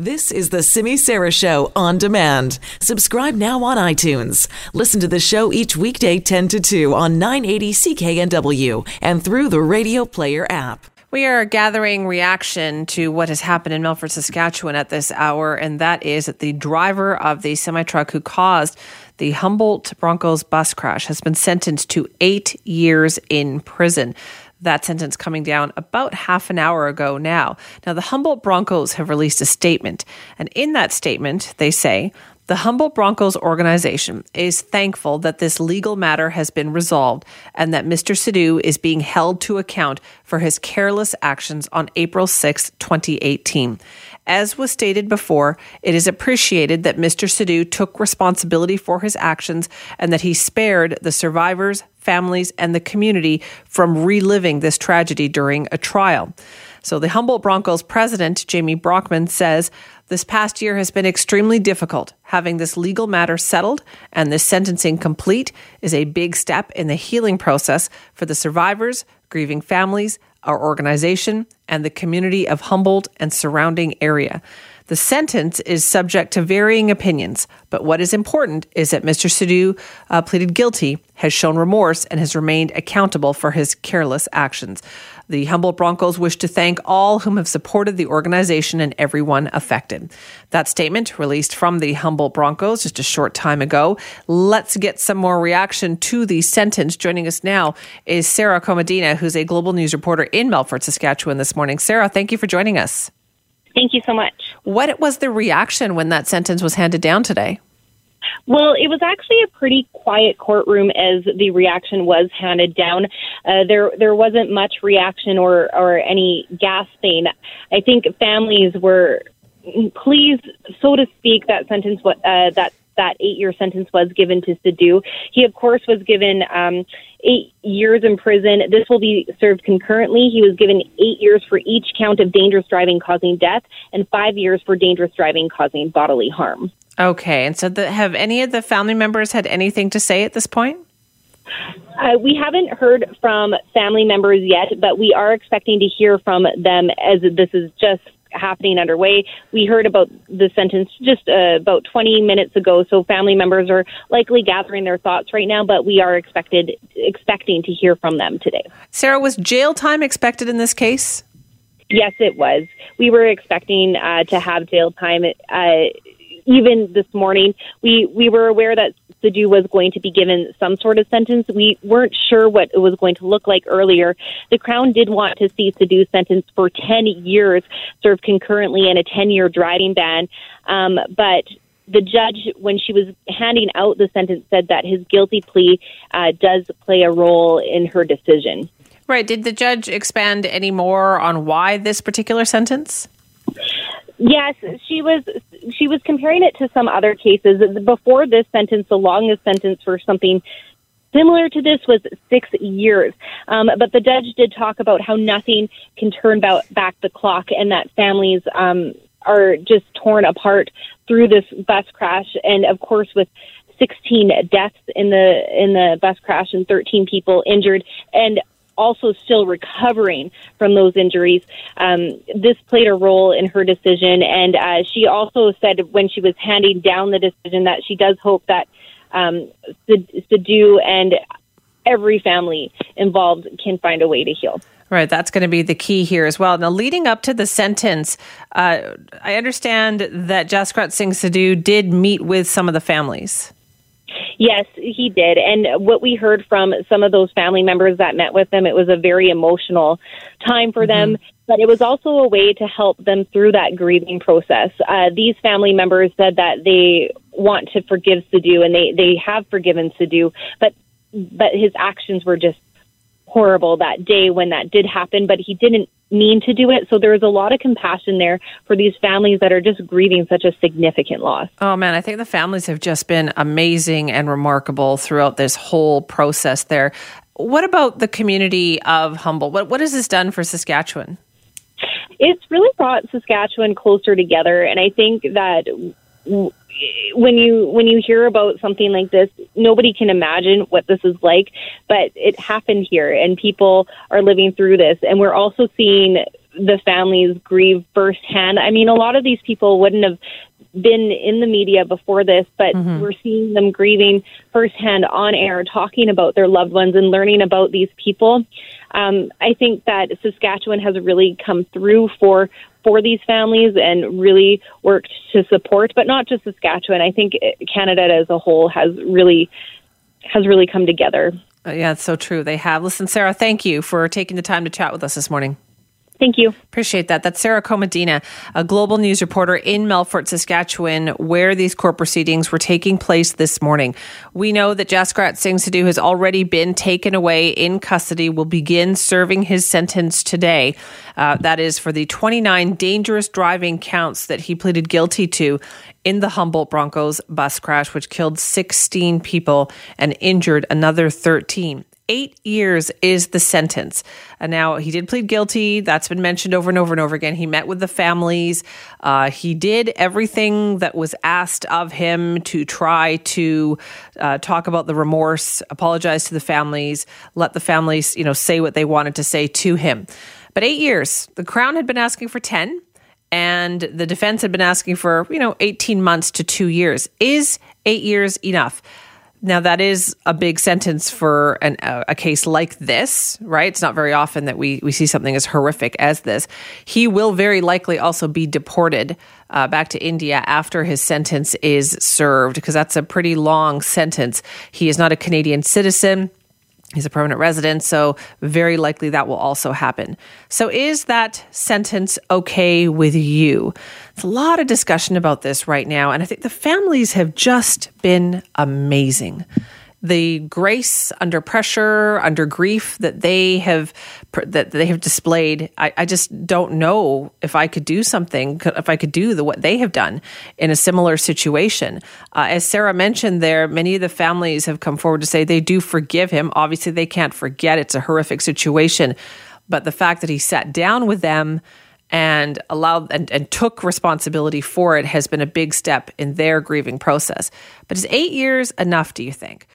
This is the Simi Sara Show on demand. Subscribe now on iTunes. Listen to the show each weekday 10 to 2 on 980 CKNW and through the Radio Player app. We are gathering reaction to what has happened in Melfort, Saskatchewan at this hour, and that is that the driver of the semi truck who caused the Humboldt Broncos bus crash has been sentenced to eight years in prison that sentence coming down about half an hour ago now. Now, the Humboldt Broncos have released a statement, and in that statement, they say, the Humboldt Broncos organization is thankful that this legal matter has been resolved and that Mr. Sidhu is being held to account for his careless actions on April 6, 2018. As was stated before, it is appreciated that Mr. Sidhu took responsibility for his actions and that he spared the survivors, families, and the community from reliving this tragedy during a trial. So the Humboldt Broncos president, Jamie Brockman, says this past year has been extremely difficult. Having this legal matter settled and this sentencing complete is a big step in the healing process for the survivors, grieving families, our organization, and the community of Humboldt and surrounding area. The sentence is subject to varying opinions, but what is important is that Mr. Sidhu uh, pleaded guilty, has shown remorse, and has remained accountable for his careless actions. The Humboldt Broncos wish to thank all whom have supported the organization and everyone affected. That statement released from the Humboldt Broncos just a short time ago. Let's get some more reaction to the sentence. Joining us now is Sarah Komadina, who's a global news reporter in Melfort, Saskatchewan this morning. Sarah, thank you for joining us. Thank you so much. What was the reaction when that sentence was handed down today? Well, it was actually a pretty quiet courtroom as the reaction was handed down. Uh, there, there wasn't much reaction or or any gasping. I think families were pleased, so to speak, that sentence uh, that that eight year sentence was given to Sidhu. He, of course, was given um, eight years in prison. This will be served concurrently. He was given eight years for each count of dangerous driving causing death and five years for dangerous driving causing bodily harm. Okay. And so, the, have any of the family members had anything to say at this point? Uh, we haven't heard from family members yet, but we are expecting to hear from them as this is just happening underway. We heard about the sentence just uh, about 20 minutes ago, so family members are likely gathering their thoughts right now, but we are expected expecting to hear from them today. Sarah, was jail time expected in this case? Yes, it was. We were expecting uh, to have jail time. Uh, even this morning, we we were aware that Sidhu was going to be given some sort of sentence. We weren't sure what it was going to look like earlier. The Crown did want to see Sidhu sentenced for 10 years, served concurrently, and a 10 year driving ban. Um, but the judge, when she was handing out the sentence, said that his guilty plea uh, does play a role in her decision. Right. Did the judge expand any more on why this particular sentence? Yes, she was. She was comparing it to some other cases. Before this sentence, the longest sentence for something similar to this was six years. Um, but the judge did talk about how nothing can turn about, back the clock, and that families um, are just torn apart through this bus crash. And of course, with 16 deaths in the in the bus crash and 13 people injured, and also still recovering from those injuries. Um, this played a role in her decision, and uh, she also said when she was handing down the decision that she does hope that um, and every family involved can find a way to heal. Right, that's going to be the key here as well. Now, leading up to the sentence, uh, I understand that Jaskirat Singh Sidhu did meet with some of the families. Yes, he did. And what we heard from some of those family members that met with them, it was a very emotional time for mm-hmm. them. But it was also a way to help them through that grieving process. Uh, these family members said that they want to forgive Sidhu, and they they have forgiven Sidhu, but but his actions were just horrible that day when that did happen, but he didn't mean to do it. So there is a lot of compassion there for these families that are just grieving such a significant loss. Oh man, I think the families have just been amazing and remarkable throughout this whole process there. What about the community of Humboldt? What what has this done for Saskatchewan? It's really brought Saskatchewan closer together and I think that when you when you hear about something like this, nobody can imagine what this is like, but it happened here, and people are living through this, and we're also seeing the families grieve firsthand. I mean, a lot of these people wouldn't have been in the media before this, but mm-hmm. we're seeing them grieving firsthand on air, talking about their loved ones and learning about these people. Um, I think that Saskatchewan has really come through for for these families and really worked to support, but not just Saskatchewan. I think Canada as a whole has really has really come together. Uh, yeah, it's so true. They have. Listen, Sarah, thank you for taking the time to chat with us this morning. Thank you. Appreciate that. That's Sarah Komadina, a global news reporter in Melfort, Saskatchewan, where these court proceedings were taking place this morning. We know that Jaskirat Singh Sidhu has already been taken away in custody, will begin serving his sentence today. Uh, that is for the 29 dangerous driving counts that he pleaded guilty to in the Humboldt Broncos bus crash, which killed 16 people and injured another 13 eight years is the sentence. And now he did plead guilty. That's been mentioned over and over and over again. He met with the families. Uh, he did everything that was asked of him to try to uh, talk about the remorse, apologize to the families, let the families, you know, say what they wanted to say to him. But eight years. The Crown had been asking for 10 and the defense had been asking for, you know, 18 months to two years. Is eight years enough? Now, that is a big sentence for an, a, a, case like this, right? It's not very often that we, we see something as horrific as this. He will very likely also be deported uh, back to India after his sentence is served, because that's a pretty long sentence. He is not a Canadian citizen. He's a permanent resident, so very likely that will also happen. So, is that sentence okay with you? It's a lot of discussion about this right now, and I think the families have just been amazing the grace under pressure, under grief that they have that they have displayed. I, I, just don't know if I could do something, if I could do the what they have done in a similar situation. Uh, as Sarah mentioned, there many of the families have come forward to say they do forgive him. Obviously, they can't forget it's a horrific situation, but the fact that he sat down with them and allowed and, and took responsibility for it has been a big step in their grieving process. But is eight years enough? Do you think?